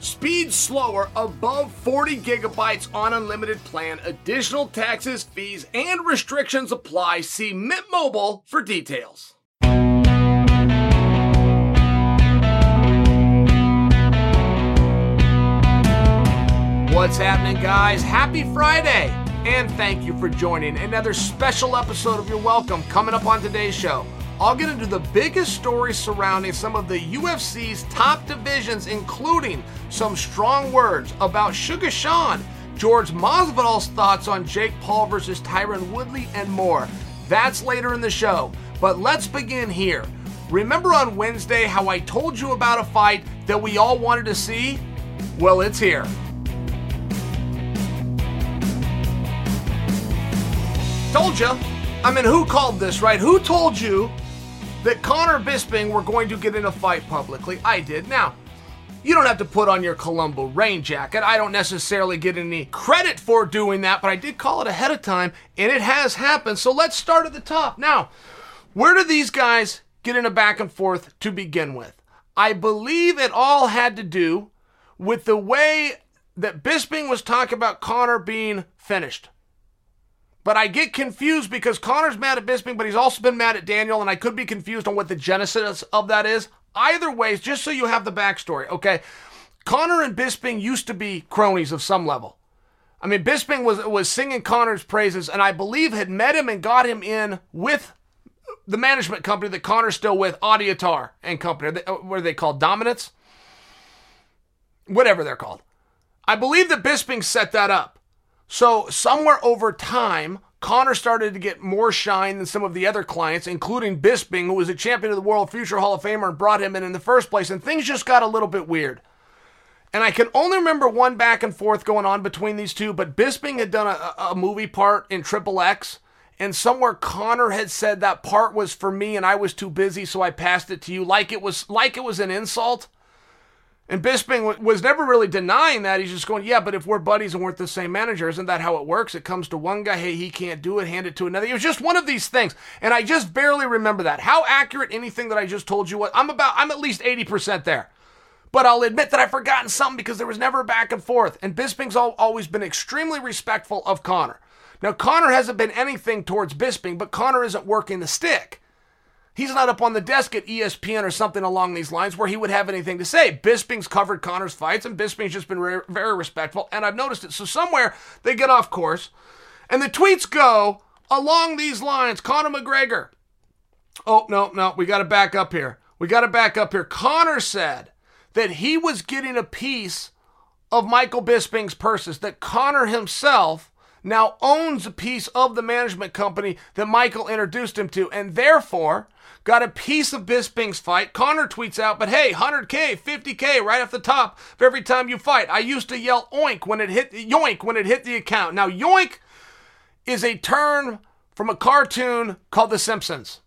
Speed slower above 40 gigabytes on unlimited plan. Additional taxes, fees, and restrictions apply. See Mint Mobile for details. What's happening, guys? Happy Friday! And thank you for joining another special episode of You're Welcome coming up on today's show. I'll get into the biggest stories surrounding some of the UFC's top divisions, including some strong words about Sugar Sean, George Masvidal's thoughts on Jake Paul versus Tyron Woodley, and more. That's later in the show. But let's begin here. Remember on Wednesday how I told you about a fight that we all wanted to see? Well, it's here. Told you. I mean, who called this, right? Who told you that Conor Bisping were going to get in a fight publicly? I did. Now, you don't have to put on your Columbo rain jacket. I don't necessarily get any credit for doing that, but I did call it ahead of time, and it has happened. So let's start at the top. Now, where do these guys get in a back and forth to begin with? I believe it all had to do with the way that Bisping was talking about Conor being finished. But I get confused because Conor's mad at Bisping, but he's also been mad at Daniel, and I could be confused on what the genesis of that is. Either way, just so you have the backstory, okay? Conor and Bisping used to be cronies of some level. I mean, Bisping was was singing Conor's praises, and I believe had met him and got him in with the management company that Conor's still with, Audie Attar and company. They, uh, what are they called? Dominance? Whatever they're called. I believe that Bisping set that up. So somewhere over time, Conor started to get more shine than some of the other clients, including Bisping, who was a champion of the world, future Hall of Famer, and brought him in in the first place. And things just got a little bit weird. And I can only remember one back and forth going on between these two, but Bisping had done a, a movie part in Triple X, and somewhere Conor had said that part was for me and I was too busy, so I passed it to you, like it was like it was an insult. And Bisping was never really denying that. He's just going, yeah, but if we're buddies and we're the same manager, isn't that how it works? It comes to one guy, hey, he can't do it, hand it to another. It was just one of these things. And I just barely remember that. How accurate anything that I just told you was, I'm about, I'm at least 80% there. But I'll admit that I've forgotten something because there was never a back and forth. And Bisping's al- always been extremely respectful of Conor. Now, Conor hasn't been anything towards Bisping, but Conor isn't working the stick. He's not up on the desk at ESPN or something along these lines where he would have anything to say. Bisping's covered Conor's fights, and Bisping's just been very, very respectful, and I've noticed it. So somewhere they get off course, and the tweets go along these lines. Conor McGregor. Oh no, no, we got to back up here. We got to back up here. Conor said that he was getting a piece of Michael Bisping's purses, that Conor himself now owns a piece of the management company that Michael introduced him to, and therefore got a piece of Bisping's fight. Conor tweets out, but hey, 100K, 50K right off the top of every time you fight. I used to yell oink when it hit yoink when it hit the account. Now yoink is a term from a cartoon called The Simpsons.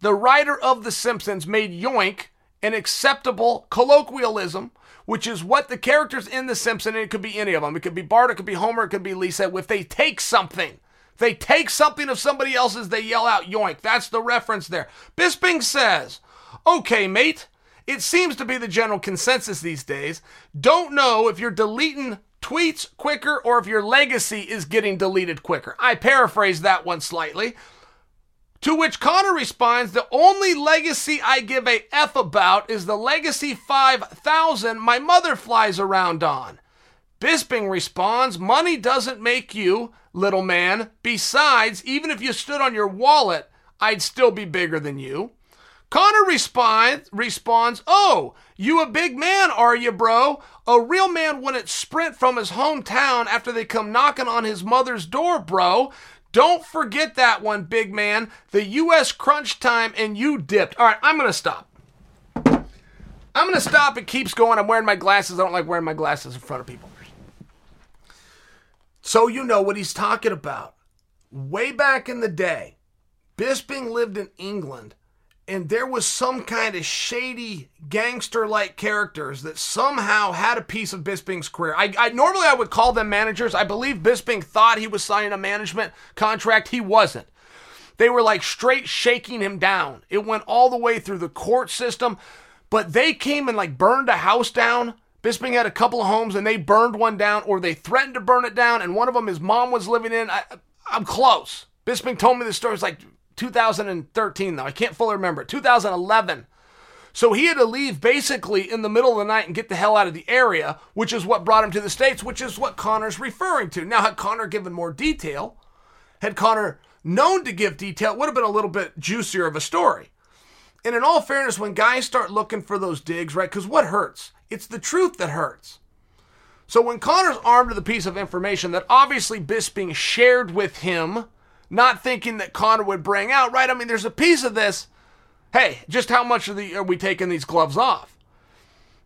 The writer of The Simpsons made yoink an acceptable colloquialism, which is what the characters in The Simpsons, and it could be any of them, it could be Bart, it could be Homer, it could be Lisa, if they take something, if they take something of somebody else's, they yell out yoink. That's the reference there. Bisping says, okay, mate, it seems to be the general consensus these days. Don't know if you're deleting tweets quicker or if your legacy is getting deleted quicker. I paraphrase that one slightly. To which Conor responds, The only legacy I give a F about is the Legacy 5000 my mother flies around on. Bisping responds, Money doesn't make you, little man. Besides, even if you stood on your wallet, I'd still be bigger than you. Conor responds, responds, Oh, you a big man, are you, bro? A real man wouldn't sprint from his hometown after they come knocking on his mother's door, bro. Don't forget that one, big man. The U.S. crunch time and you dipped. All right, I'm going to stop. I'm going to stop. It keeps going. I'm wearing my glasses. I don't like wearing my glasses in front of people. So you know what he's talking about. Way back in the day, Bisping lived in England and there was some kind of shady gangster like characters that somehow had a piece of Bisping's career. I, I, normally I would call them managers. I believe Bisping thought he was signing a management contract. He wasn't. They were like straight shaking him down. It went all the way through the court system, but they came and like burned a house down. Bisping had a couple of homes and they burned one down or they threatened to burn it down and one of them his mom was living in. I, I'm close. Bisping told me the story. It's like 2013, though. I can't fully remember. 2011. So he had to leave basically in the middle of the night and get the hell out of the area, which is what brought him to the States, which is what Conor's referring to. Now, had Conor given more detail, had Conor known to give detail, it would have been a little bit juicier of a story. And in all fairness, when guys start looking for those digs, right, because what hurts? It's the truth that hurts. So when Conor's armed with a piece of information that obviously Bisping shared with him, not thinking that Conor would bring out, right? I mean, there's a piece of this. Hey, just how much of the, are we taking these gloves off?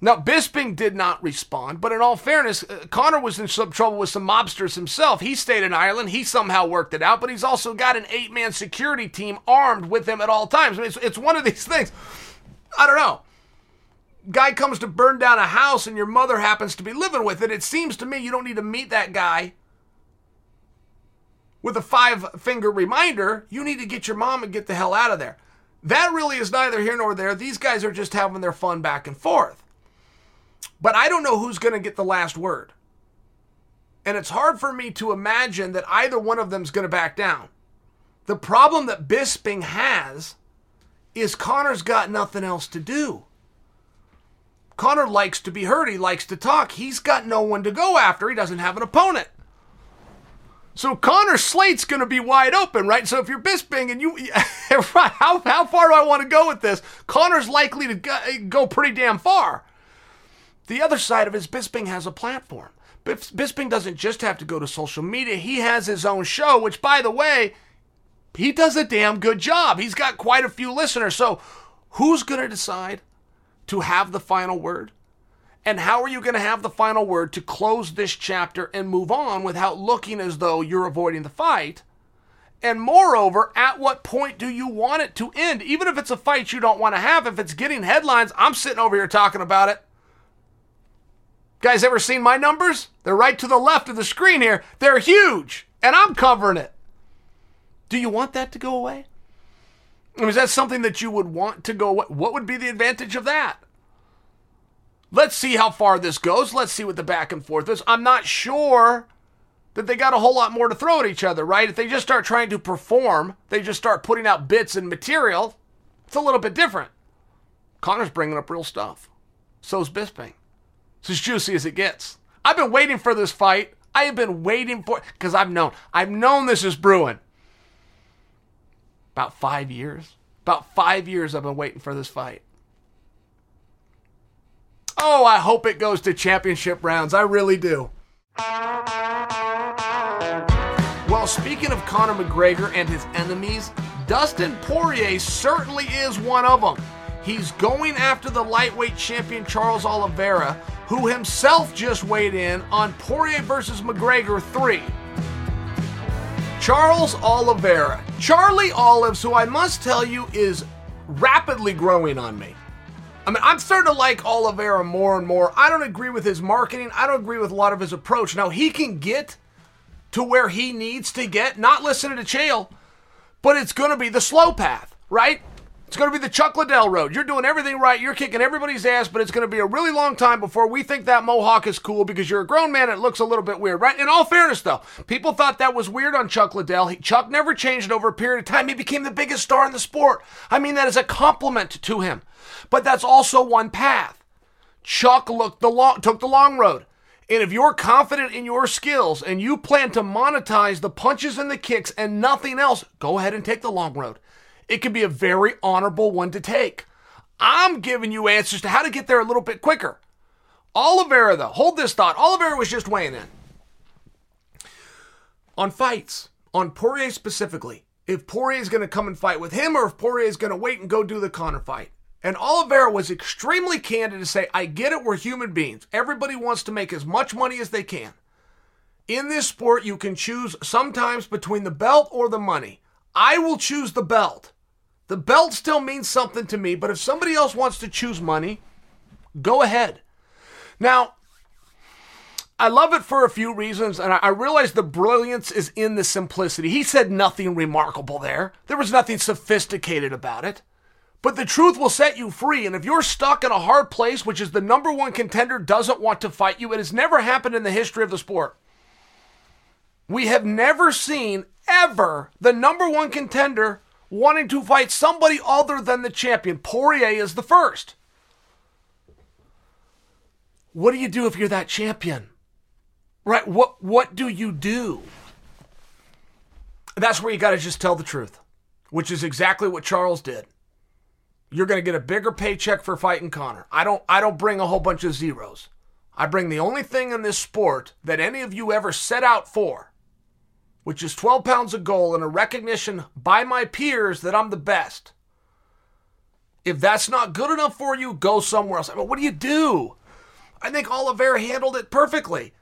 Now, Bisping did not respond, but in all fairness, uh, Conor was in some trouble with some mobsters himself. He stayed in Ireland. He somehow worked it out, but he's also got an eight man security team armed with him at all times. I mean, it's, it's one of these things. I don't know. Guy comes to burn down a house and your mother happens to be living with it. It seems to me you don't need to meet that guy with a five finger reminder, you need to get your mom and get the hell out of there. That really is neither here nor there. These guys are just having their fun back and forth. But I don't know who's going to get the last word. And it's hard for me to imagine that either one of them is going to back down. The problem that Bisping has is Conor's got nothing else to do. Conor likes to be heard. He likes to talk. He's got no one to go after. He doesn't have an opponent. So Conor slate's going to be wide open, right? So if you're Bisping and you, how, how far do I want to go with this? Conor's likely to go pretty damn far. The other side of it is Bisping has a platform. Bisping doesn't just have to go to social media. He has his own show, which, by the way, he does a damn good job. He's got quite a few listeners. So, who's going to decide to have the final word? And how are you going to have the final word to close this chapter and move on without looking as though you're avoiding the fight? And moreover, at what point do you want it to end? Even if it's a fight you don't want to have, if it's getting headlines, I'm sitting over here talking about it. Guys, ever seen my numbers? They're right to the left of the screen here. They're huge, and I'm covering it. Do you want that to go away? Is that something that you would want to go away? What would be the advantage of that? Let's see how far this goes. Let's see what the back and forth is. I'm not sure that they got a whole lot more to throw at each other, right? If they just start trying to perform, they just start putting out bits and material, it's a little bit different. Conor's bringing up real stuff. So's Bisping. It's as juicy as it gets. I've been waiting for this fight. I have been waiting for because I've known I've known this is brewing. About five years. About five years I've been waiting for this fight. Oh, I hope it goes to championship rounds. I really do. Well, speaking of Conor McGregor and his enemies, Dustin Poirier certainly is one of them. He's going after the lightweight champion Charles Oliveira, who himself just weighed in on Poirier versus McGregor 3. Charles Oliveira. Charlie Olives, who I must tell you is rapidly growing on me. I mean, I'm starting to like Oliveira more and more. I don't agree with his marketing. I don't agree with a lot of his approach. Now, he can get to where he needs to get, not listening to Chael, but it's going to be the slow path, right? It's going to be the Chuck Liddell road. You're doing everything right. You're kicking everybody's ass, but it's going to be a really long time before we think that mohawk is cool because you're a grown man it looks a little bit weird, right? In all fairness, though, people thought that was weird on Chuck Liddell. He, Chuck never changed over a period of time. He became the biggest star in the sport. I mean that is a compliment to him. But that's also one path. Chuck looked the long, took the long road. And if you're confident in your skills and you plan to monetize the punches and the kicks and nothing else, go ahead and take the long road it can be a very honorable one to take. I'm giving you answers to how to get there a little bit quicker. Oliveira, though, hold this thought. Oliveira was just weighing in. On fights, on Poirier specifically, if Poirier is going to come and fight with him or if Poirier is going to wait and go do the Conor fight. And Oliveira was extremely candid to say, I get it, we're human beings. Everybody wants to make as much money as they can. In this sport, you can choose sometimes between the belt or the money. I will choose the belt. The belt still means something to me, but if somebody else wants to choose money, go ahead. Now, I love it for a few reasons, and I realize the brilliance is in the simplicity. He said nothing remarkable there, there was nothing sophisticated about it. But the truth will set you free, and if you're stuck in a hard place, which is the number one contender doesn't want to fight you, it has never happened in the history of the sport. We have never seen ever the number one contender wanting to fight somebody other than the champion. Poirier is the first. What do you do if you're that champion? Right? What what do you do? That's where you got to just tell the truth, which is exactly what Charles did. You're going to get a bigger paycheck for fighting Conor. I don't I don't bring a whole bunch of zeros. I bring the only thing in this sport that any of you ever set out for which is 12 pounds of gold and a recognition by my peers that I'm the best. If that's not good enough for you, go somewhere else. I mean, what do you do? I think Oliveira handled it perfectly.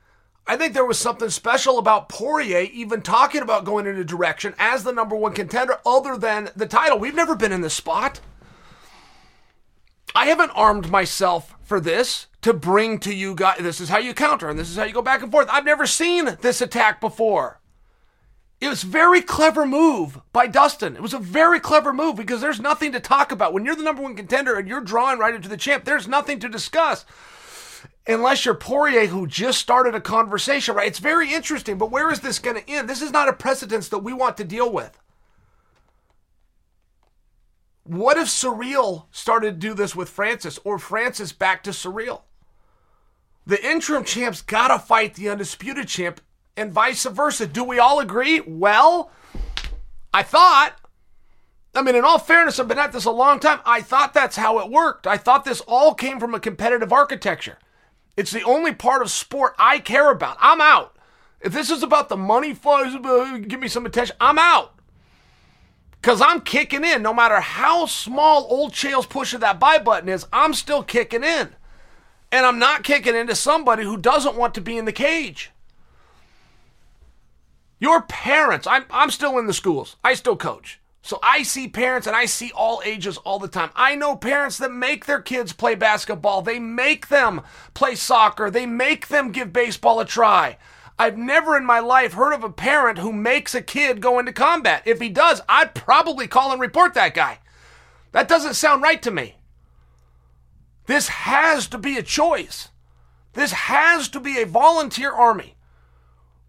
I think there was something special about Poirier even talking about going in a direction as the number one contender other than the title. We've never been in this spot. I haven't armed myself for this to bring to you guys. This is how you counter and this is how you go back and forth. I've never seen this attack before. It was very clever move by Dustin. It was a very clever move because there's nothing to talk about. When you're the number one contender and you're drawing right into the champ, there's nothing to discuss. Unless you're Poirier, who just started a conversation, right? It's very interesting, but where is this going to end? This is not a precedence that we want to deal with. What if Ciryl started to do this with Francis or Francis back to Ciryl? The interim champ's got to fight the undisputed champ and vice versa. Do we all agree? Well, I thought, I mean, in all fairness, I've been at this a long time. I thought that's how it worked. I thought this all came from a competitive architecture. It's the only part of sport I care about. I'm out. If this is about the money, uh, give me some attention. I'm out. Because I'm kicking in. No matter how small old Chael's push of that buy button is, I'm still kicking in. And I'm not kicking into somebody who doesn't want to be in the cage. Your parents, I'm, I'm still in the schools, I still coach. So I see parents and I see all ages all the time. I know parents that make their kids play basketball, they make them play soccer, they make them give baseball a try. I've never in my life heard of a parent who makes a kid go into combat. If he does, I'd probably call and report that guy. That doesn't sound right to me. This has to be a choice. This has to be a volunteer army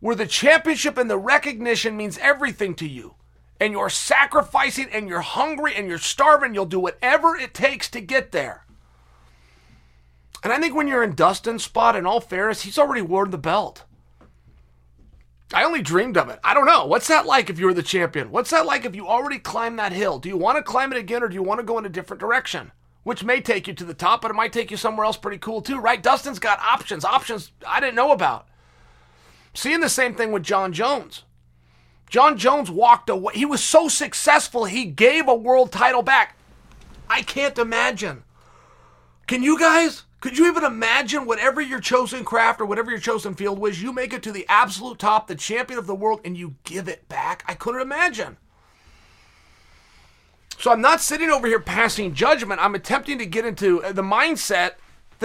where the championship and the recognition means everything to you and you're sacrificing and you're hungry and you're starving, you'll do whatever it takes to get there. And I think when you're in Dustin's spot, in all fairness, he's already worn the belt. I only dreamed of it. I don't know. What's that like if you were the champion? What's that like if you already climbed that hill? Do you want to climb it again or do you want to go in a different direction? Which may take you to the top, but it might take you somewhere else pretty cool too, right? Dustin's got options, options I didn't know about. Seeing the same thing with Jon Jones. Jon Jones walked away. He was so successful, he gave a world title back. I can't imagine. Can you guys? Could you even imagine whatever your chosen craft or whatever your chosen field was, you make it to the absolute top, the champion of the world, and you give it back? I couldn't imagine. So I'm not sitting over here passing judgment. I'm attempting to get into the mindset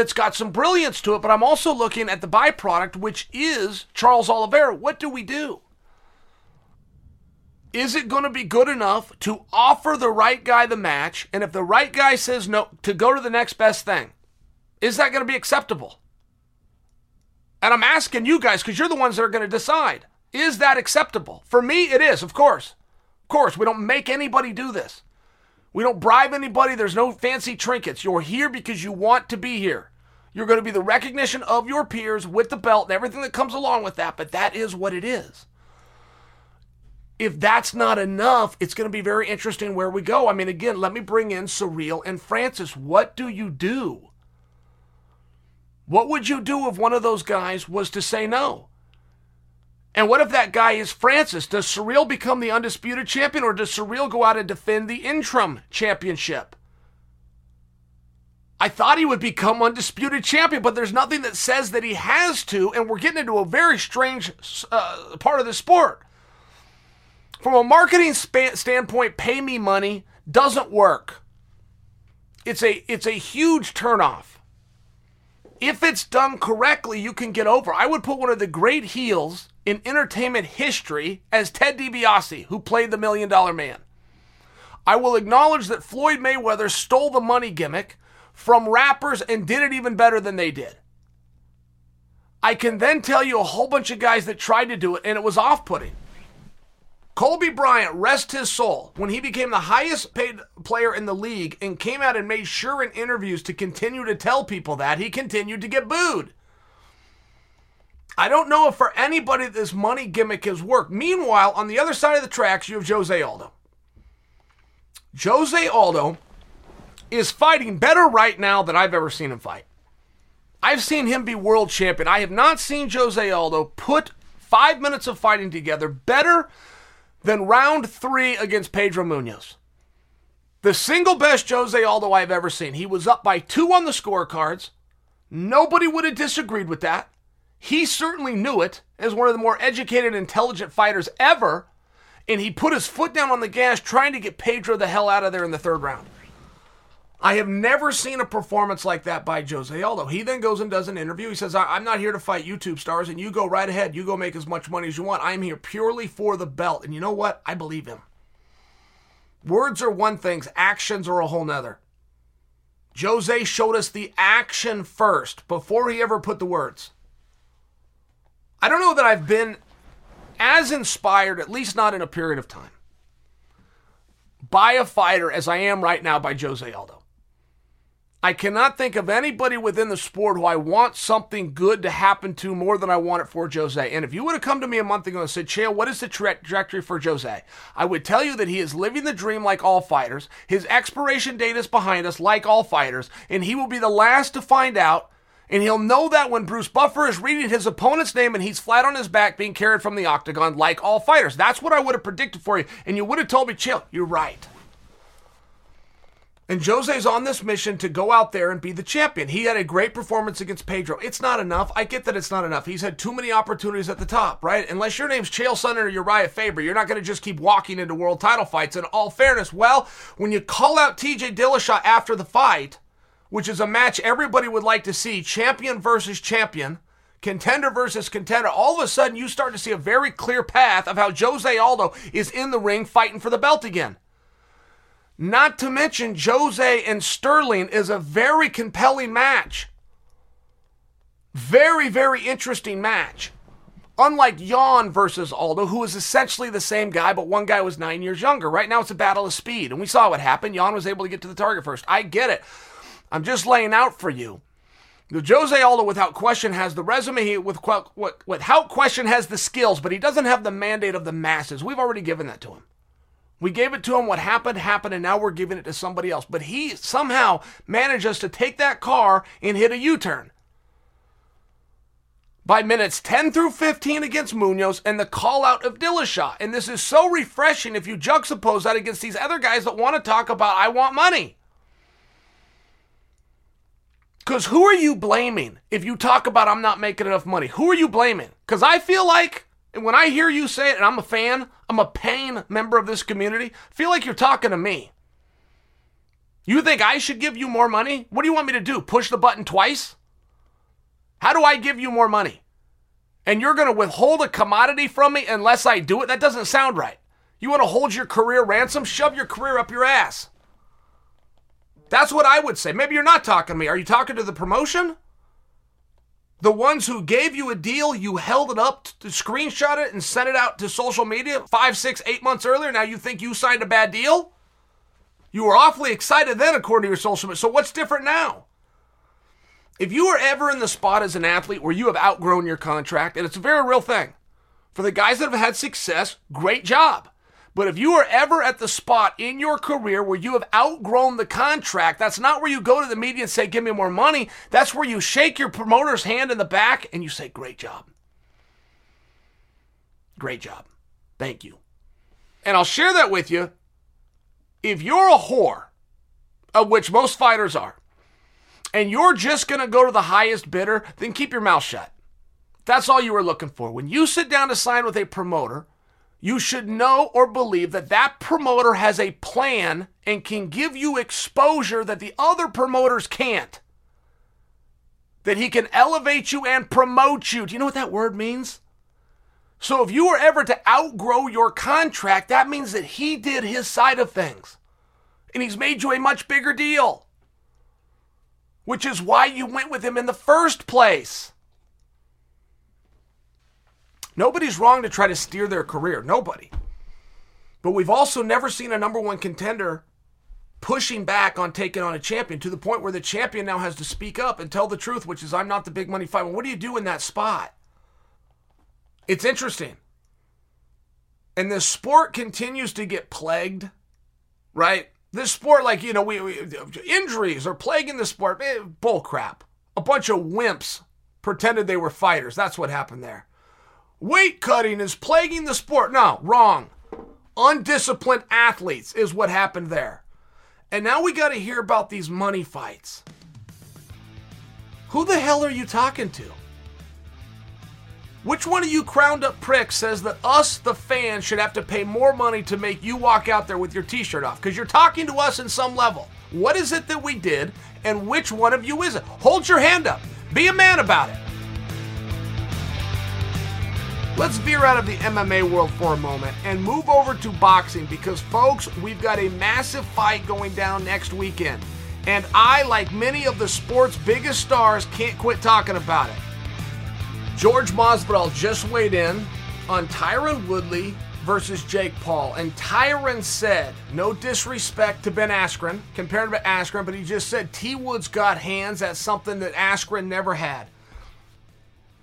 that's got some brilliance to it, but I'm also looking at the byproduct, which is Charles Oliveira. What do we do? is it going to be good enough to offer the right guy the match? And if the right guy says no, to go to the next best thing, is that going to be acceptable? And I'm asking you guys because you're the ones that are going to decide. Is that acceptable? For me, it is, of course. Of course, we don't make anybody do this. We don't bribe anybody. There's no fancy trinkets. You're here because you want to be here. You're going to be the recognition of your peers with the belt and everything that comes along with that, but that is what it is if that's not enough, it's going to be very interesting where we go. I mean, again, let me bring in Ciryl and Francis. What do you do? What would you do if one of those guys was to say no? And what if that guy is Francis? Does Ciryl become the undisputed champion or does Ciryl go out and defend the interim championship? I thought he would become undisputed champion, but there's nothing that says that he has to, and we're getting into a very strange uh, part of the sport. From a marketing standpoint, pay me money doesn't work. It's a it's a huge turnoff. If it's done correctly, you can get over. I would put one of the great heels in entertainment history as Ted DiBiase, who played the Million Dollar Man. I will acknowledge that Floyd Mayweather stole the money gimmick from rappers and did it even better than they did. I can then tell you a whole bunch of guys that tried to do it and it was off putting. Kobe Bryant, rest his soul, when he became the highest paid player in the league and came out and made sure in interviews to continue to tell people that, he continued to get booed. I don't know if for anybody this money gimmick has worked. Meanwhile, on the other side of the tracks, you have Jose Aldo. Jose Aldo is fighting better right now than I've ever seen him fight. I've seen him be world champion. I have not seen Jose Aldo put five minutes of fighting together better than round three against Pedro Munhoz. The single best Jose Aldo I've ever seen. He was up by two on the scorecards. Nobody would have disagreed with that. He certainly knew it as one of the more educated, intelligent fighters ever. And he put his foot down on the gas trying to get Pedro the hell out of there in the third round. I have never seen a performance like that by Jose Aldo. He then goes and does an interview. He says, I'm not here to fight YouTube stars, and you go right ahead. You go make as much money as you want. I'm here purely for the belt. And you know what? I believe him. Words are one thing, actions are a whole nother. Jose showed us the action first before he ever put the words. I don't know that I've been as inspired, at least not in a period of time, by a fighter as I am right now by Jose Aldo. I cannot think of anybody within the sport who I want something good to happen to more than I want it for Jose. And if you would have come to me a month ago and said, Chael, what is the tra- trajectory for Jose? I would tell you that he is living the dream like all fighters. His expiration date is behind us like all fighters, and he will be the last to find out. And he'll know that when Bruce Buffer is reading his opponent's name and he's flat on his back being carried from the octagon like all fighters. That's what I would have predicted for you. And you would have told me, Chael, you're right. And Jose's on this mission to go out there and be the champion. He had a great performance against Pedro. It's not enough. I get that it's not enough. He's had too many opportunities at the top, right? Unless your name's Chael Sonnen or Urijah Faber, you're not going to just keep walking into world title fights. In all fairness, well, when you call out TJ Dillashaw after the fight, which is a match everybody would like to see, champion versus champion, contender versus contender, all of a sudden you start to see a very clear path of how Jose Aldo is in the ring fighting for the belt again. Not to mention, Jose and Sterling is a very compelling match. Very, very interesting match. Unlike Yan versus Aldo, who is essentially the same guy, but one guy was nine years younger. Right now it's a battle of speed, and we saw what happened. Yan was able to get to the target first. I get it. I'm just laying out for you. Jose Aldo, without question, has the resume. He, with, without question, has the skills, but he doesn't have the mandate of the masses. We've already given that to him. We gave it to him. What happened, happened, and now we're giving it to somebody else. But he somehow manages to take that car and hit a U turn. By minutes 10 through 15 against Munhoz and the call out of Dillashaw. And this is so refreshing if you juxtapose that against these other guys that want to talk about, I want money. Because who are you blaming if you talk about, I'm not making enough money? Who are you blaming? Because I feel like and when I hear you say it, and I'm a fan, I'm a paying member of this community, feel like you're talking to me. You think I should give you more money? What do you want me to do? Push the button twice? How do I give you more money? And you're going to withhold a commodity from me unless I do it? That doesn't sound right. You want to hold your career ransom? Shove your career up your ass. That's what I would say. Maybe you're not talking to me. Are you talking to the promotion? The ones who gave you a deal, you held it up to screenshot it and sent it out to social media five, six, eight months earlier. Now you think you signed a bad deal? You were awfully excited then, according to your social media. So what's different now? If you are ever in the spot as an athlete where you have outgrown your contract, and it's a very real thing, for the guys that have had success, great job. But if you are ever at the spot in your career where you have outgrown the contract, that's not where you go to the media and say, Give me more money. That's where you shake your promoter's hand in the back and you say, Great job. Great job. Thank you. And I'll share that with you. If you're a whore, of which most fighters are, and you're just going to go to the highest bidder, then keep your mouth shut. That's all you were looking for. When you sit down to sign with a promoter, you should know or believe that that promoter has a plan and can give you exposure that the other promoters can't. That he can elevate you and promote you. Do you know what that word means? So if you were ever to outgrow your contract, that means that he did his side of things. And he's made you a much bigger deal. Which is why you went with him in the first place. Nobody's wrong to try to steer their career. Nobody. But we've also never seen a number one contender pushing back on taking on a champion to the point where the champion now has to speak up and tell the truth, which is, I'm not the big money fight. Well, what do you do in that spot? It's interesting. And the sport continues to get plagued, right? This sport, like, you know, we, we injuries are plaguing the sport. Eh, bull crap. A bunch of wimps pretended they were fighters. That's what happened there. Weight cutting is plaguing the sport. No, wrong. Undisciplined athletes is what happened there. And now we got to hear about these money fights. Who the hell are you talking to? Which one of you crowned up pricks says that us, the fans, should have to pay more money to make you walk out there with your t shirt off? Because you're talking to us in some level. What is it that we did, and which one of you is it? Hold your hand up. Be a man about it. Let's veer out of the MMA world for a moment and move over to boxing because, folks, we've got a massive fight going down next weekend. And I, like many of the sport's biggest stars, can't quit talking about it. George Masvidal just weighed in on Tyron Woodley versus Jake Paul. And Tyron said, no disrespect to Ben Askren, compared to Askren, but he just said T Wood's got hands. That's something that Askren never had.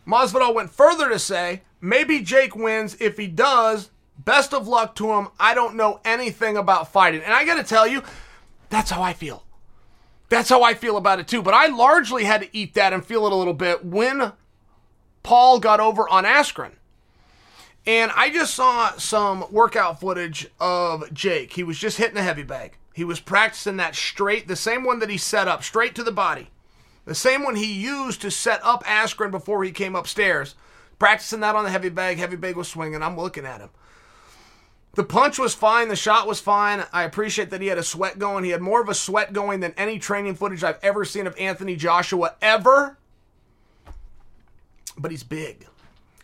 Masvidal went further to say, maybe Jake wins. If he does, best of luck to him. I don't know anything about fighting. And I got to tell you, that's how I feel. That's how I feel about it too. But I largely had to eat that and feel it a little bit when Paul got over on Askren. And I just saw some workout footage of Jake. He was just hitting a heavy bag. He was practicing that straight, the same one that he set up, straight to the body. The same one he used to set up Askren before he came upstairs. Practicing that on the heavy bag. Heavy bag was swinging. I'm looking at him. The punch was fine. The shot was fine. I appreciate that he had a sweat going. He had more of a sweat going than any training footage I've ever seen of Anthony Joshua ever. But he's big.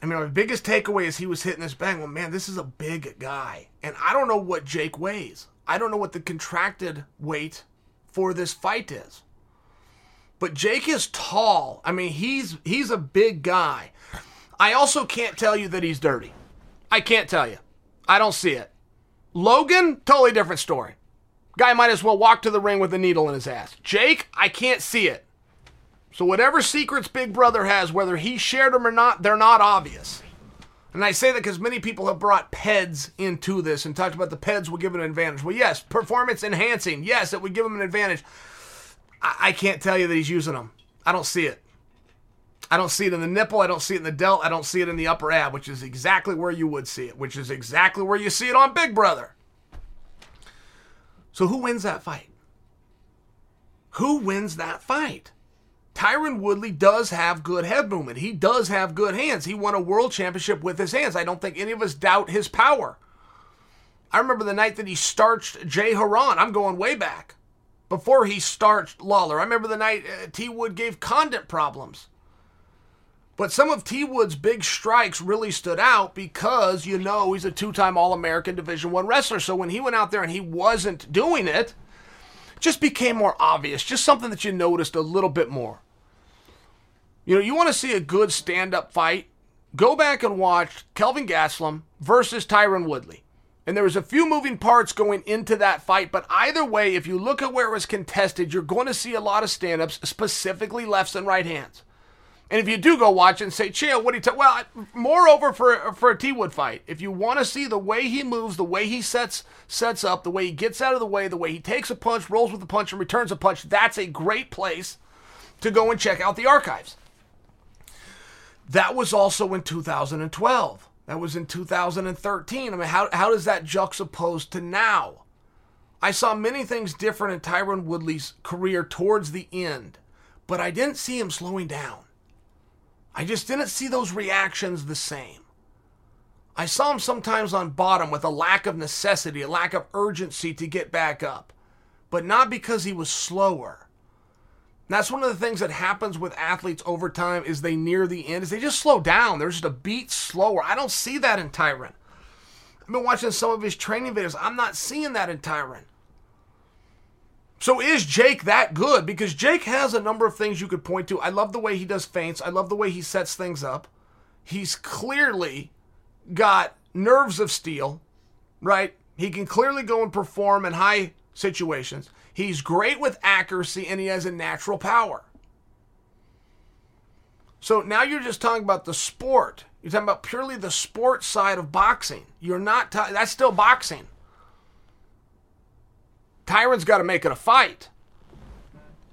I mean, my biggest takeaway is he was hitting this bang. Well, man, this is a big guy. And I don't know what Jake weighs. I don't know what the contracted weight for this fight is. But Jake is tall. I mean, he's he's a big guy. I also can't tell you that he's dirty. I can't tell you. I don't see it. Logan, totally different story. Guy might as well walk to the ring with a needle in his ass. Jake, I can't see it. So whatever secrets Big Brother has, whether he shared them or not, they're not obvious. And I say that because many people have brought PEDs into this and talked about the PEDs will give an advantage. Well, yes, performance enhancing. Yes, it would give him an advantage. I, I can't tell you that he's using them. I don't see it. I don't see it in the nipple. I don't see it in the delt. I don't see it in the upper ab, which is exactly where you would see it, which is exactly where you see it on Big Brother. So who wins that fight? Who wins that fight? Tyron Woodley does have good head movement. He does have good hands. He won a world championship with his hands. I don't think any of us doubt his power. I remember the night that he starched Jay Hieron. I'm going way back before he starched Lawler. I remember the night uh, T Wood gave Condit problems. But some of T Wood's big strikes really stood out because you know he's a two-time All-American Division 1 wrestler. So when he went out there and he wasn't doing it, just became more obvious, just something that you noticed a little bit more. You know, you want to see a good stand-up fight, go back and watch Kelvin Gastelum versus Tyron Woodley. And there was a few moving parts going into that fight, but either way, if you look at where it was contested, you're going to see a lot of stand ups, specifically lefts and right hands. And if you do go watch and say, Chael, what do you tell? Well, moreover, for for a T Wood fight, if you want to see the way he moves, the way he sets sets up, the way he gets out of the way, the way he takes a punch, rolls with a punch, and returns a punch, that's a great place to go and check out the archives. That was also in 2012. That was in 2013. I mean, how, how does that juxtapose to now? I saw many things different in Tyron Woodley's career towards the end, but I didn't see him slowing down. I just didn't see those reactions the same. I saw him sometimes on bottom with a lack of necessity, a lack of urgency to get back up, but not because he was slower. That's one of the things that happens with athletes over time is they near the end is they just slow down. They're just a beat slower. I don't see that in Tyron. I've been watching some of his training videos. I'm not seeing that in Tyron. So is Jake that good? Because Jake has a number of things you could point to. I love the way he does feints. I love the way he sets things up. He's clearly got nerves of steel, right? He can clearly go and perform in high situations. He's great with accuracy and he has a natural power. So now you're just talking about the sport. You're talking about purely the sport side of boxing. You're not, ta- that's still boxing. Tyron's got to make it a fight.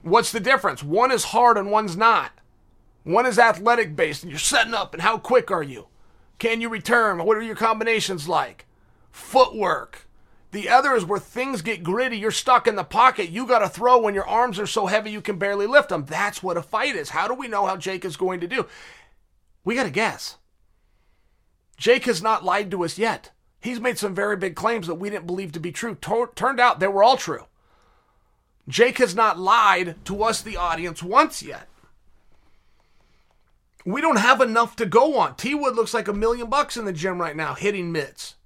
What's the difference? One is hard and one's not. One is athletic based and you're setting up and how quick are you? Can you return? What are your combinations like? Footwork. The other is where things get gritty. You're stuck in the pocket. You got to throw when your arms are so heavy you can barely lift them. That's what a fight is. How do we know how Jake is going to do? We got to guess. Jake has not lied to us yet. He's made some very big claims that we didn't believe to be true. turned out they were all true. Jake has not lied to us, the audience, once yet. We don't have enough to go on. T Wood looks like a million bucks in the gym right now, hitting mitts.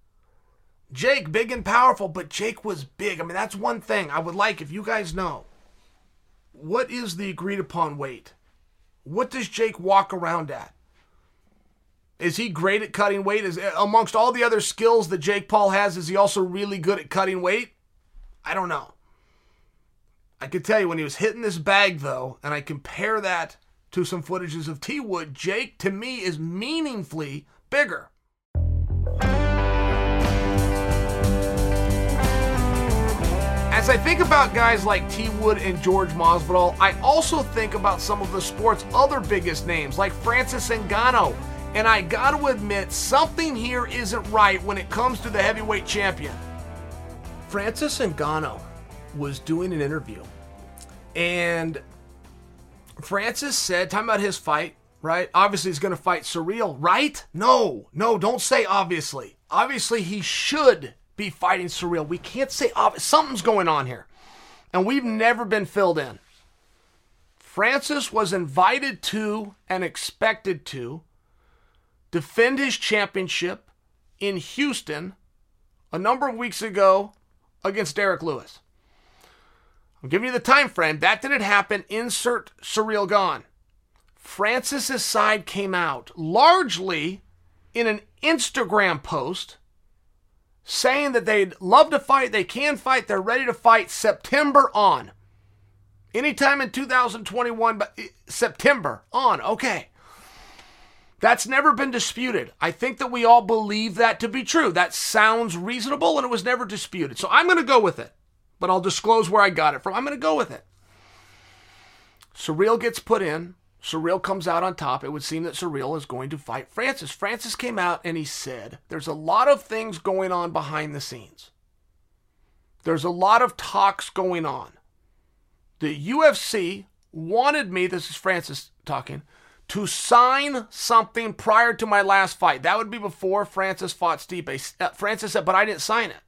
Jake, big and powerful, but Jake was big. I mean, that's one thing I would like if you guys know. What is the agreed upon weight? What does Jake walk around at? Is he great at cutting weight? Is amongst all the other skills that Jake Paul has, is he also really good at cutting weight? I don't know. I could tell you when he was hitting this bag though, and I compare that to some footages of T Wood, Jake to me is meaningfully bigger. As I think about guys like T Wood and George Masvidal, I also think about some of the sport's other biggest names like Francis Ngannou. And I gotta admit, something here isn't right when it comes to the heavyweight champion. Francis Ngannou was doing an interview, and Francis said, talking about his fight, right? Obviously, he's going to fight Ciryl, right? No, no, don't say obviously. Obviously, he should be fighting Ciryl. We can't say obvious. Something's going on here, and we've never been filled in. Francis was invited to and expected to defend his championship in Houston a number of weeks ago against Derrick Lewis. I'm giving you the time frame. That didn't happen. Insert Ciryl Gane. Francis's side came out largely in an Instagram post saying that they'd love to fight, they can fight, they're ready to fight September on. Anytime in 2021, but eh, September on. Okay. That's never been disputed. I think that we all believe that to be true. That sounds reasonable and it was never disputed. So I'm going to go with it, but I'll disclose where I got it from. I'm going to go with it. Ciryl gets put in. Ciryl comes out on top. It would seem that Ciryl is going to fight Francis. Francis came out and he said, There's a lot of things going on behind the scenes. There's a lot of talks going on. The UFC wanted me, this is Francis talking, to sign something prior to my last fight. That would be before Francis fought Stipe. Uh, Francis said, but I didn't sign it.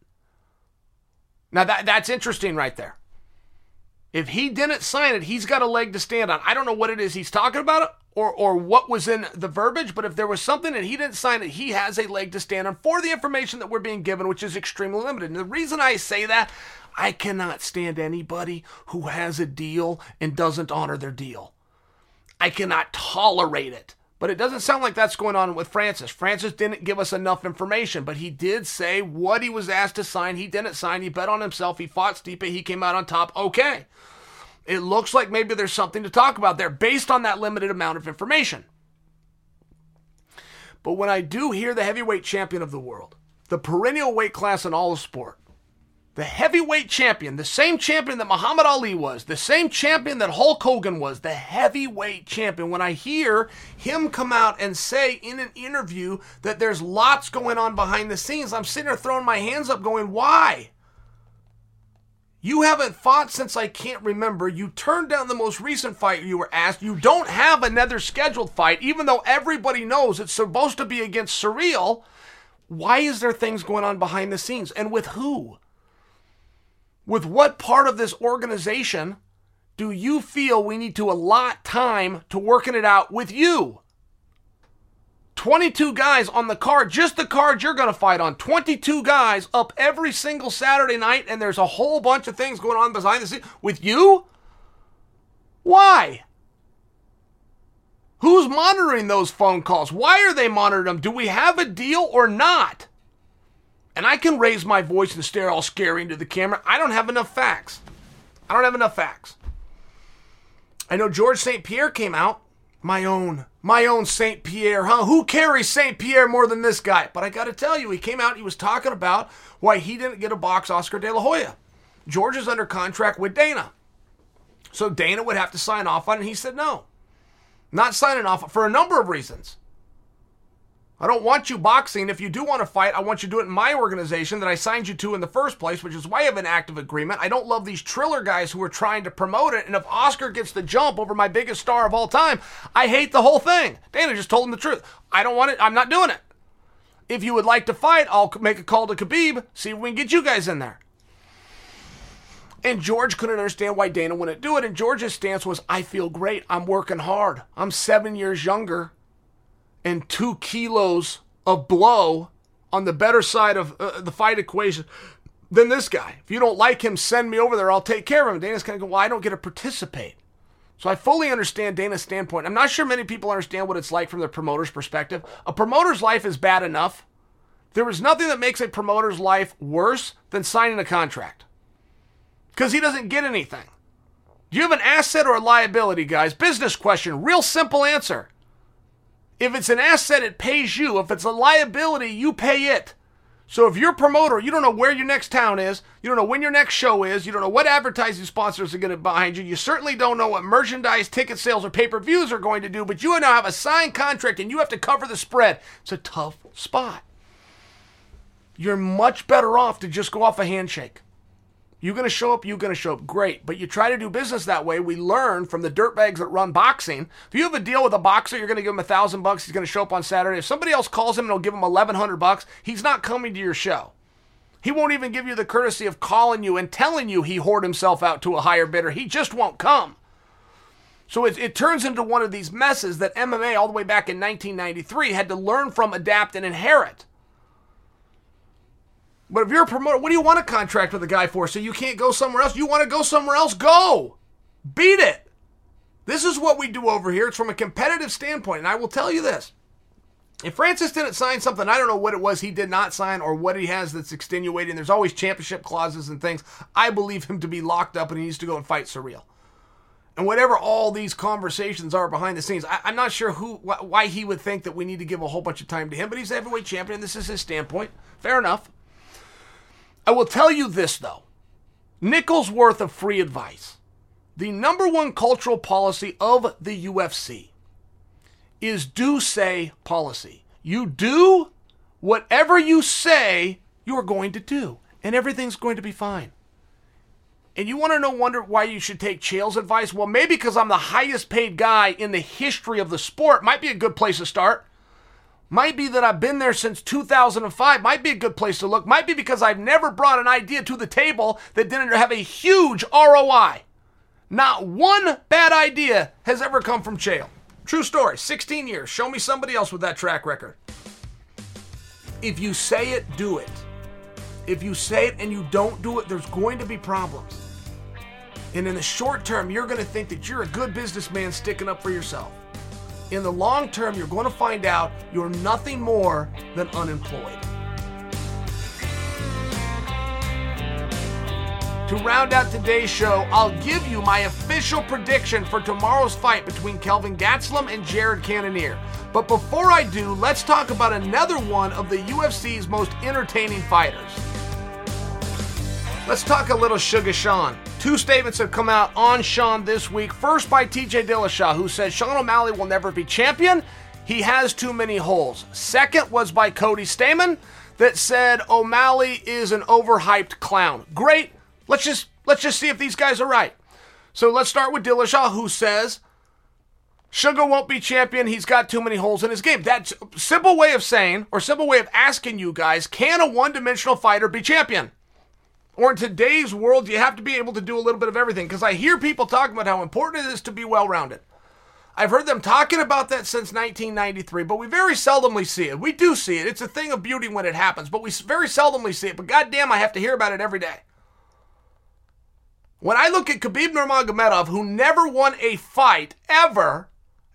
Now that that's interesting right there. If he didn't sign it, he's got a leg to stand on. I don't know what it is he's talking about or or what was in the verbiage, but if there was something and he didn't sign it, he has a leg to stand on for the information that we're being given, which is extremely limited. And the reason I say that, I cannot stand anybody who has a deal and doesn't honor their deal. I cannot tolerate it. But it doesn't sound like that's going on with Francis. Francis didn't give us enough information, but he did say what he was asked to sign. He didn't sign. He bet on himself. He fought Stipe. He came out on top. Okay. It looks like maybe there's something to talk about there based on that limited amount of information. But when I do hear the heavyweight champion of the world, the perennial weight class in all of sport, the heavyweight champion, the same champion that Muhammad Ali was, the same champion that Hulk Hogan was, the heavyweight champion. When I hear him come out and say in an interview that there's lots going on behind the scenes, I'm sitting there throwing my hands up going, why? You haven't fought since I can't remember. You turned down the most recent fight you were asked. You don't have another scheduled fight, even though everybody knows it's supposed to be against Ciryl. Why is there things going on behind the scenes? And with who? With what part of this organization do you feel we need to allot time to working it out with you? 22 guys on the card, just the card you're going to fight on. 22 guys up every single Saturday night, and there's a whole bunch of things going on behind the scenes with you? Why? Who's monitoring those phone calls? Why are they monitoring them? Do we have a deal or not? And I can raise my voice and stare all scary into the camera. I don't have enough facts. I don't have enough facts. I know George St. Pierre came out. My own, my own St. Pierre, huh? Who carries St. Pierre more than this guy? But I got to tell you, he came out, he was talking about why he didn't get a box Oscar de la Hoya. George is under contract with Dana. So Dana would have to sign off on it, and he said no. Not signing off for a number of reasons. I don't want you boxing. If you do want to fight, I want you to do it in my organization that I signed you to in the first place, which is why I have an active agreement. I don't love these Triller guys who are trying to promote it. And if Oscar gets the jump over my biggest star of all time, I hate the whole thing. Dana just told him the truth. I don't want it. I'm not doing it. If you would like to fight, I'll make a call to Khabib, see if we can get you guys in there. And George couldn't understand why Dana wouldn't do it. And George's stance was, I feel great. I'm working hard. I'm seven years younger and two kilos of blow on the better side of uh, the fight equation than this guy. If you don't like him, send me over there. I'll take care of him. Dana's kind of go, well, I don't get to participate. So I fully understand Dana's standpoint. I'm not sure many people understand what it's like from the promoter's perspective. A promoter's life is bad enough. There is nothing that makes a promoter's life worse than signing a contract. Because he doesn't get anything. Do you have an asset or a liability, guys? Business question. Real simple answer. If it's an asset, it pays you. If it's a liability, you pay it. So if you're a promoter, you don't know where your next town is, you don't know when your next show is, you don't know what advertising sponsors are going to behind you, you certainly don't know what merchandise, ticket sales, or pay-per-views are going to do, but you now have a signed contract and you have to cover the spread. It's a tough spot. You're much better off to just go off a handshake. You're going to show up, you're going to show up. Great. But you try to do business that way. We learn from the dirtbags that run boxing. If you have a deal with a boxer, you're going to give him a thousand bucks. He's going to show up on Saturday. If somebody else calls him and will give him 1100 bucks, he's not coming to your show. He won't even give you the courtesy of calling you and telling you he whored himself out to a higher bidder. He just won't come. So it, it turns into one of these messes that MMA, all the way back in 1993, had to learn from, adapt, and inherit. But if you're a promoter, what do you want a contract with a guy for? So you can't go somewhere else? You want to go somewhere else? Go! Beat it! This is what we do over here. It's from a competitive standpoint. And I will tell you this. If Francis didn't sign something, I don't know what it was he did not sign or what he has that's extenuating. There's always championship clauses and things. I believe him to be locked up and he needs to go and fight Ciryl. And whatever all these conversations are behind the scenes, I, am not sure who wh- why he would think that we need to give a whole bunch of time to him. But he's heavyweight champion. This is his standpoint. Fair enough. I will tell you this, though Nickels worth of free advice. The number one cultural policy of the UFC is do say policy. You do whatever you say you're going to do, and everything's going to be fine. And you want to know wonder why you should take Chael's advice? Well, maybe because I'm the highest paid guy in the history of the sport. Might be a good place to start. Might be that I've been there since 2005. Might be a good place to look. Might be because I've never brought an idea to the table that didn't have a huge ROI. Not one bad idea has ever come from Chael. True story. 16 years. Show me somebody else with that track record. If you say it, do it. If you say it and you don't do it, there's going to be problems. And in the short term, you're going to think that you're a good businessman sticking up for yourself in the long term, you're going to find out you're nothing more than unemployed. To round out today's show, I'll give you my official prediction for tomorrow's fight between Kelvin Gastelum and Jared Cannonier. But before I do, let's talk about another one of the UFC's most entertaining fighters. Let's talk a little Sugar Sean. Two statements have come out on Sean this week. First by TJ Dillashaw, who says Sean O'Malley will never be champion. He has too many holes. Second was by Cody Stamann that said O'Malley is an overhyped clown. Great. Let's just let's just see if these guys are right. So let's start with Dillashaw, who says Sugar won't be champion. He's got too many holes in his game. That's simple way of saying, or simple way of asking you guys, can a one-dimensional fighter be champion? Or in today's world, you have to be able to do a little bit of everything. Because I hear people talking about how important it is to be well rounded. I've heard them talking about that since 1993, but we very seldomly see it. We do see it. It's a thing of beauty when it happens, but we very seldomly see it. But goddamn, I have to hear about it every day. When I look at Khabib Nurmagomedov, who never won a fight ever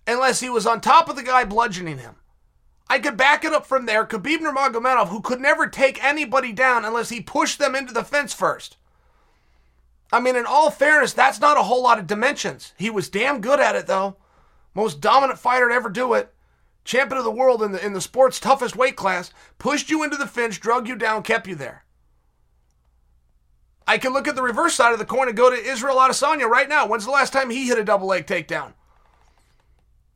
unless he was on top of the guy bludgeoning him, I could back it up from there. Khabib Nurmagomedov, who could never take anybody down unless he pushed them into the fence first. I mean, in all fairness, that's not a whole lot of dimensions. He was damn good at it, though. Most dominant fighter to ever do it. Champion of the world in the, in the sport's toughest weight class. Pushed you into the fence, drug you down, kept you there. I can look at the reverse side of the coin and go to Israel Adesanya right now. When's the last time he hit a double leg takedown?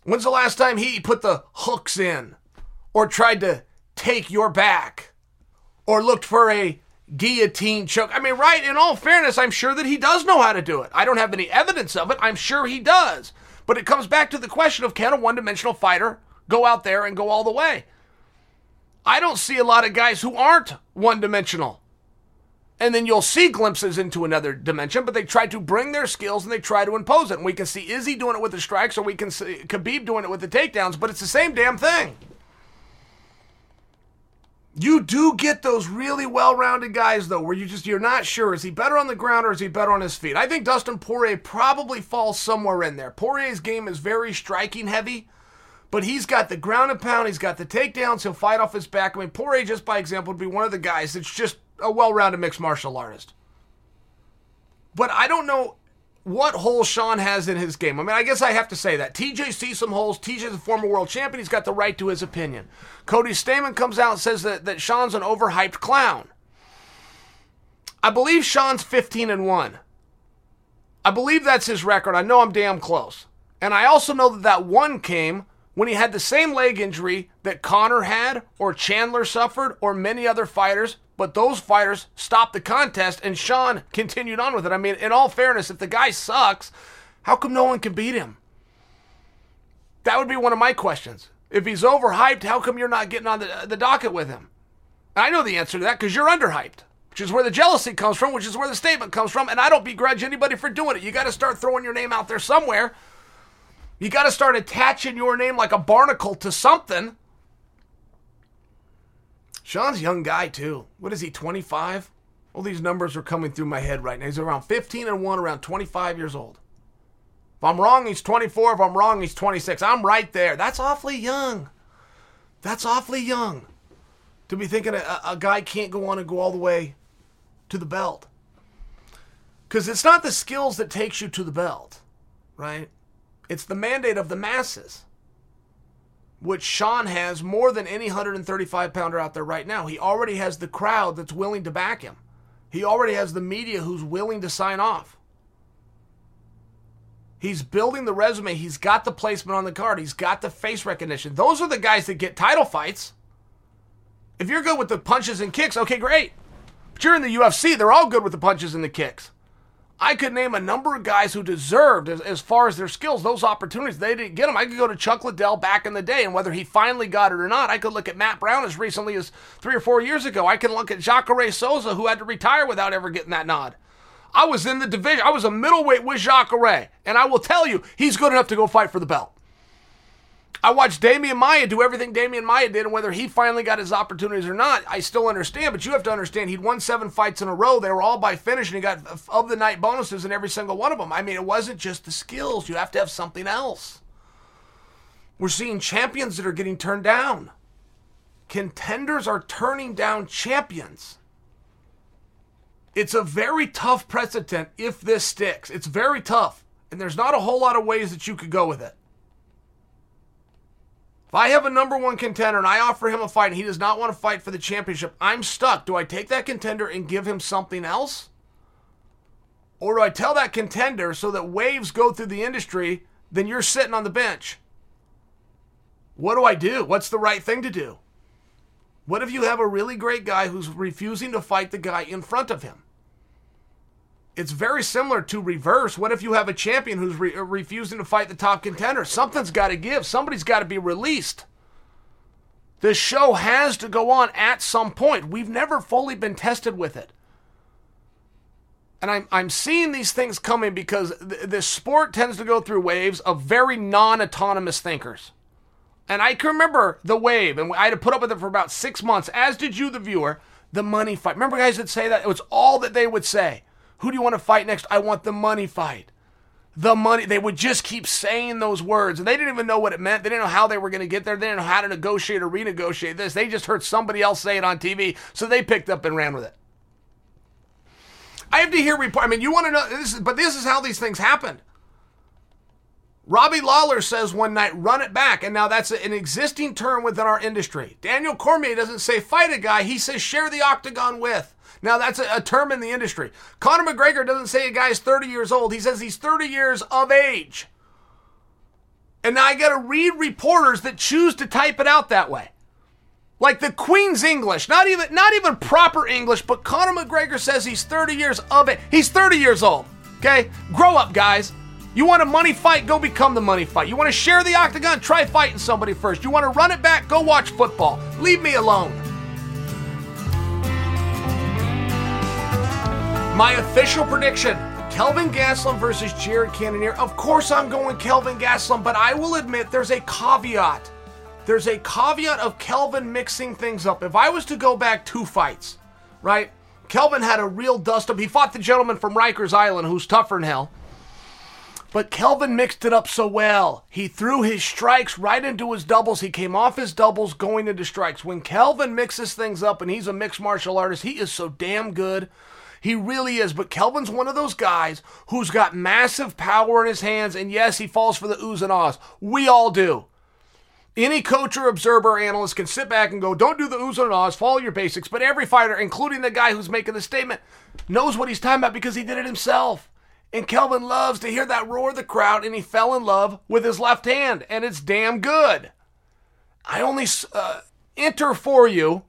When's the last time he put the hooks in? Or tried to take your back or looked for a guillotine choke. I mean, right, in all fairness, I'm sure that he does know how to do it. I don't have any evidence of it. I'm sure he does. But it comes back to the question of can a one dimensional fighter go out there and go all the way? I don't see a lot of guys who aren't one dimensional. And then you'll see glimpses into another dimension, but they try to bring their skills and they try to impose it. And we can see Izzy doing it with the strikes, or we can see Khabib doing it with the takedowns, but it's the same damn thing. You do get those really well-rounded guys though, where you just you're not sure is he better on the ground or is he better on his feet. I think Dustin Poirier probably falls somewhere in there. Poirier's game is very striking heavy, but he's got the ground and pound, he's got the takedowns, he'll fight off his back. I mean, Poirier, just by example, would be one of the guys that's just a well-rounded mixed martial artist. But I don't know what holes Sean has in his game. I mean, I guess I have to say that. TJ sees some holes. TJ's a former world champion. He's got the right to his opinion. Cody Stamann comes out and says that, that Sean's an overhyped clown. I believe Sean's 15 and 1. I believe that's his record. I know I'm damn close. And I also know that that one came when he had the same leg injury that Conor had, or Chandler suffered, or many other fighters but those fighters stopped the contest and Sean continued on with it. I mean, in all fairness, if the guy sucks, how come no one can beat him? That would be one of my questions. If he's overhyped, how come you're not getting on the, the docket with him? And I know the answer to that because you're underhyped, which is where the jealousy comes from, which is where the statement comes from. And I don't begrudge anybody for doing it. You got to start throwing your name out there somewhere. You got to start attaching your name like a barnacle to something. Sean's young guy too. What is he, 25? All these numbers are coming through my head right now. He's around 15 and 1, around 25 years old. If I'm wrong, he's 24. If I'm wrong, he's 26. I'm right there. That's awfully young. That's awfully young to be thinking a, a guy can't go on and go all the way to the belt. Because it's not the skills that takes you to the belt, right? It's the mandate of the masses which Sean has more than any 135 pounder out there right now. He already has the crowd that's willing to back him. He already has the media who's willing to sign off. He's building the resume. He's got the placement on the card. He's got the face recognition. Those are the guys that get title fights. If you're good with the punches and kicks, okay, great. But you're in the UFC, they're all good with the punches and the kicks. I could name a number of guys who deserved, as, as, far as their skills, those opportunities. They didn't get them. I could go to Chuck Liddell back in the day, and whether he finally got it or not, I could look at Matt Brown as recently as three or four years ago. I can look at Jacare Souza, who had to retire without ever getting that nod. I was in the division. I was a middleweight with Jacare, and I will tell you, he's good enough to go fight for the belt. I watched Demian Maya do everything Demian Maya did, and whether he finally got his opportunities or not, I still understand. But you have to understand, he'd won seven fights in a row. They were all by finish, and he got of the night bonuses in every single one of them. I mean, it wasn't just the skills, you have to have something else. We're seeing champions that are getting turned down. Contenders are turning down champions. It's a very tough precedent if this sticks. It's very tough. And there's not a whole lot of ways that you could go with it. I have a number one contender and I offer him a fight and he does not want to fight for the championship, I'm stuck. Do I take that contender and give him something else? Or do I tell that contender so that waves go through the industry, then you're sitting on the bench? What do I do? What's the right thing to do? What if you have a really great guy who's refusing to fight the guy in front of him? It's very similar to reverse. What if you have a champion who's re- uh, refusing to fight the top contender? Something's got to give. Somebody's got to be released. The show has to go on at some point. We've never fully been tested with it. And I'm, I'm seeing these things coming because th- this sport tends to go through waves of very non autonomous thinkers. And I can remember the wave, and I had to put up with it for about six months, as did you, the viewer, the money fight. Remember guys that say that? It was all that they would say. Who do you want to fight next? I want the money fight. The money. They would just keep saying those words, and they didn't even know what it meant. They didn't know how they were going to get there. They didn't know how to negotiate or renegotiate this. They just heard somebody else say it on TV, so they picked up and ran with it. I have to hear report. I mean, you want to know this, is, but this is how these things happen. Robbie Lawler says one night, run it back. And now that's an existing term within our industry. Daniel Cormier doesn't say fight a guy, he says share the octagon with. Now, that's a, a term in the industry. Conor McGregor doesn't say a guy's 30 years old, he says he's 30 years of age. And now I got to read reporters that choose to type it out that way. Like the Queen's English, not even not even proper English, but Conor McGregor says he's 30 years of it. He's 30 years old. Okay? Grow up, guys. You want a money fight? Go become the money fight. You want to share the octagon? Try fighting somebody first. You want to run it back? Go watch football. Leave me alone. My official prediction Kelvin Gastelum versus Jared Cannonier. Of course, I'm going Kelvin Gastelum, but I will admit there's a caveat. there's a caveat of Kelvin mixing things up. If I was to go back two fights, right? Kelvin had a real dust up. He fought the gentleman from Rikers Island who's tougher than hell. But Kelvin mixed it up so well. He threw his strikes right into his doubles. He came off his doubles going into strikes. When Kelvin mixes things up and he's a mixed martial artist, he is so damn good. He really is. But Kelvin's one of those guys who's got massive power in his hands. And yes, he falls for the oohs and ahs. We all do. Any coach or observer or analyst can sit back and go, don't do the oohs and ahs, follow your basics. But every fighter, including the guy who's making the statement, knows what he's talking about because he did it himself. And Kelvin loves to hear that roar of the crowd, and he fell in love with his left hand, and it's damn good. I only uh, enter for you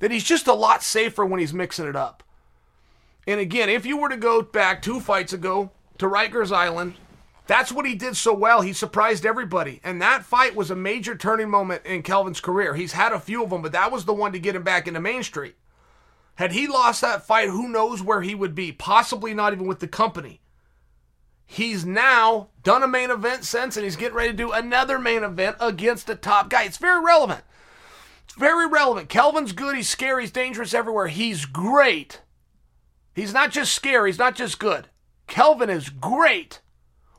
that he's just a lot safer when he's mixing it up. And again, if you were to go back two fights ago to Rikers Island, that's what he did so well. He surprised everybody. And that fight was a major turning moment in Kelvin's career. He's had a few of them, but that was the one to get him back into Main Street. Had he lost that fight, who knows where he would be? Possibly not even with the company. He's now done a main event since, and he's getting ready to do another main event against a top guy. It's very relevant. It's very relevant. Kelvin's good. He's scary. He's dangerous everywhere. He's great. He's not just scary. He's not just good. Kelvin is great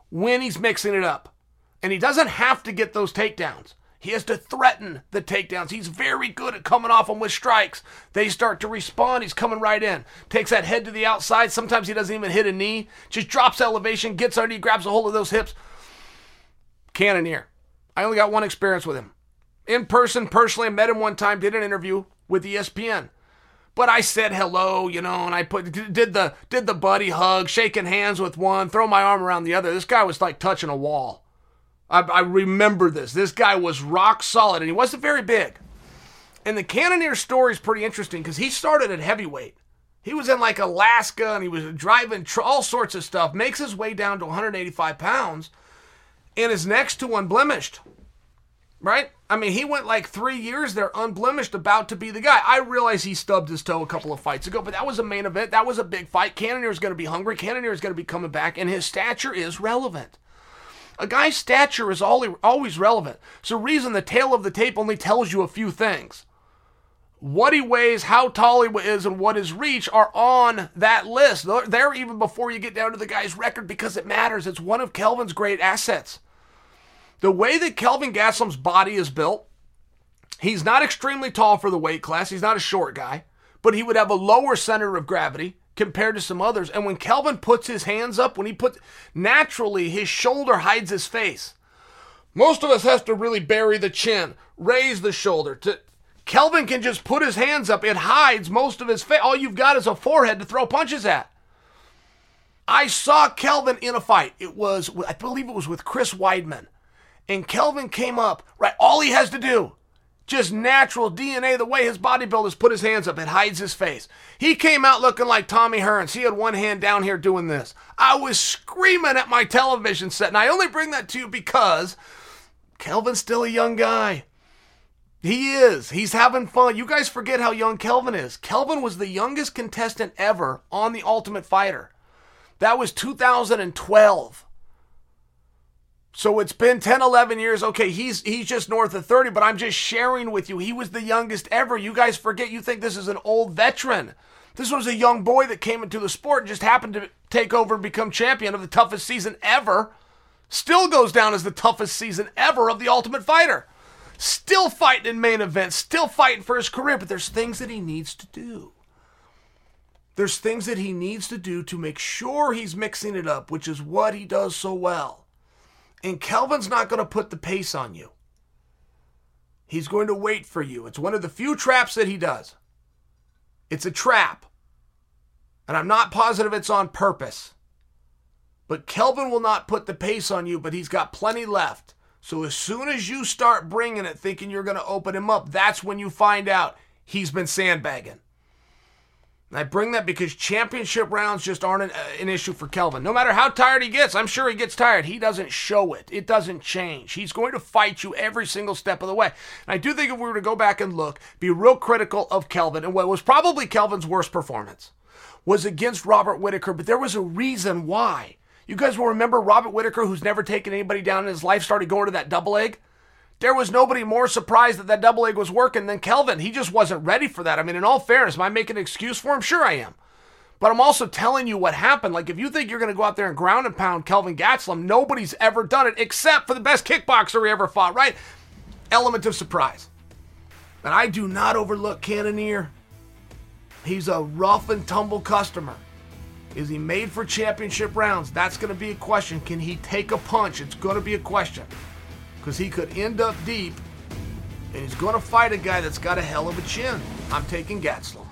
when he's mixing it up. And he doesn't have to get those takedowns. He has to threaten the takedowns. He's very good at coming off them with strikes. They start to respond. He's coming right in. Takes that head to the outside. Sometimes he doesn't even hit a knee. Just drops elevation, gets underneath, grabs a hold of those hips. Cannonier. I only got one experience with him. In person, personally, I met him one time, did an interview with ESPN. But I said hello, you know, and I put did the did the buddy hug, shaking hands with one, throw my arm around the other. This guy was like touching a wall. I, I remember this. This guy was rock solid, and he wasn't very big. And the Cannonier story is pretty interesting because he started at heavyweight. He was in like Alaska and he was driving tr- all sorts of stuff, makes his way down to 185 pounds, and is next to unblemished. Right? I mean, he went like three years there unblemished, about to be the guy. I realize he stubbed his toe a couple of fights ago, but that was a main event. That was a big fight. Cannonier is going to be hungry. Cannonier is going to be coming back, and his stature is relevant. A guy's stature is always relevant. So, reason the tale of the tape only tells you a few things. What he weighs, how tall he is, and what his reach are on that list. They're even before you get down to the guy's record because it matters. It's one of Kelvin's great assets. The way that Kelvin Gastelum's body is built, he's not extremely tall for the weight class. He's not a short guy, but he would have a lower center of gravity compared to some others. And when Kelvin puts his hands up, when he puts naturally his shoulder hides his face. Most of us have to really bury the chin, raise the shoulder. To Kelvin can just put his hands up. It hides most of his face. All you've got is a forehead to throw punches at. I saw Kelvin in a fight. It was, I believe it was with Chris Weidman. And Kelvin came up, right? All he has to do just natural DNA, the way his bodybuilders put his hands up, it hides his face. He came out looking like Tommy Hearns. He had one hand down here doing this. I was screaming at my television set, and I only bring that to you because Kelvin's still a young guy. He is. He's having fun. You guys forget how young Kelvin is. Kelvin was the youngest contestant ever on The Ultimate Fighter. That was 2012. So it's been 10, 11 years. Okay, he's he's just north of 30, but I'm just sharing with you. He was the youngest ever. You guys forget you think this is an old veteran. This was a young boy that came into the sport and just happened to take over and become champion of the toughest season ever. Still goes down as the toughest season ever of the Ultimate Fighter. Still fighting in main events, still fighting for his career, but there's things that he needs to do. There's things that he needs to do to make sure he's mixing it up, which is what he does so well. And Kelvin's not going to put the pace on you. He's going to wait for you. It's one of the few traps that he does. It's a trap. And I'm not positive it's on purpose. But Kelvin will not put the pace on you, but he's got plenty left. So as soon as you start bringing it, thinking you're going to open him up, that's when you find out he's been sandbagging. And I bring that because championship rounds just aren't an, uh, an, issue for Kelvin. No matter how tired he gets, I'm sure he gets tired. He doesn't show it. It doesn't change. He's going to fight you every single step of the way. And I do think if we were to go back and look, be real critical of Kelvin, and what was probably Kelvin's worst performance was against Robert Whitaker, but there was a reason why. You guys will remember Robert Whitaker, who's never taken anybody down in his life, started going to that double leg. There was nobody more surprised that that double leg was working than Kelvin. He just wasn't ready for that. I mean, in all fairness, am I making an excuse for him? Sure, I am. But I'm also telling you what happened. Like, if you think you're going to go out there and ground and pound Kelvin Gastelum, nobody's ever done it except for the best kickboxer he ever fought, right? Element of surprise. And I do not overlook Cannonier. He's a rough and tumble customer. Is he made for championship rounds? That's going to be a question. Can he take a punch? It's going to be a question because he could end up deep and he's going to fight a guy that's got a hell of a chin. I'm taking Gastelum.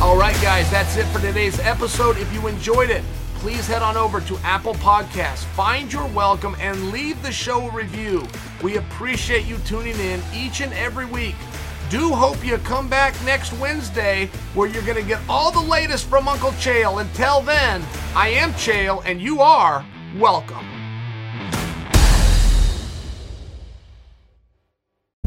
All right, guys, that's it for today's episode. If you enjoyed it, please head on over to Apple Podcasts, find You're Welcome, and leave the show a review. We appreciate you tuning in each and every week do hope you come back next Wednesday where you're going to get all the latest from Uncle Chael. Until then, I am Chael and you are welcome.